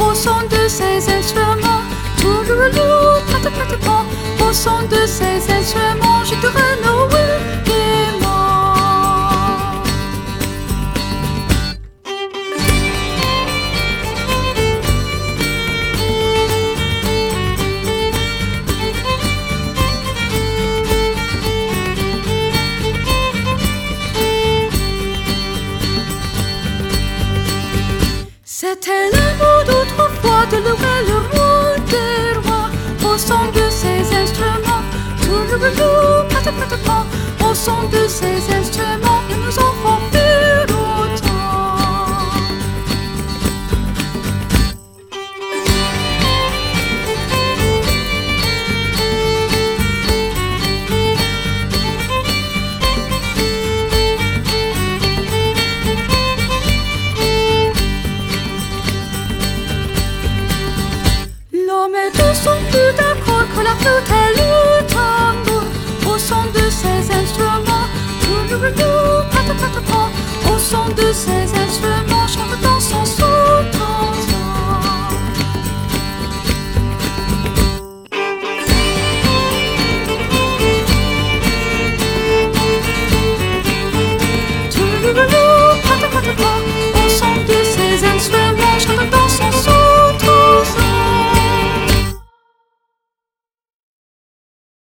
au son de ces instruments. Au son de ces instruments, せてなほど plus d'accord que la flûte et le tambour Au son de ces instruments Au son de ces instruments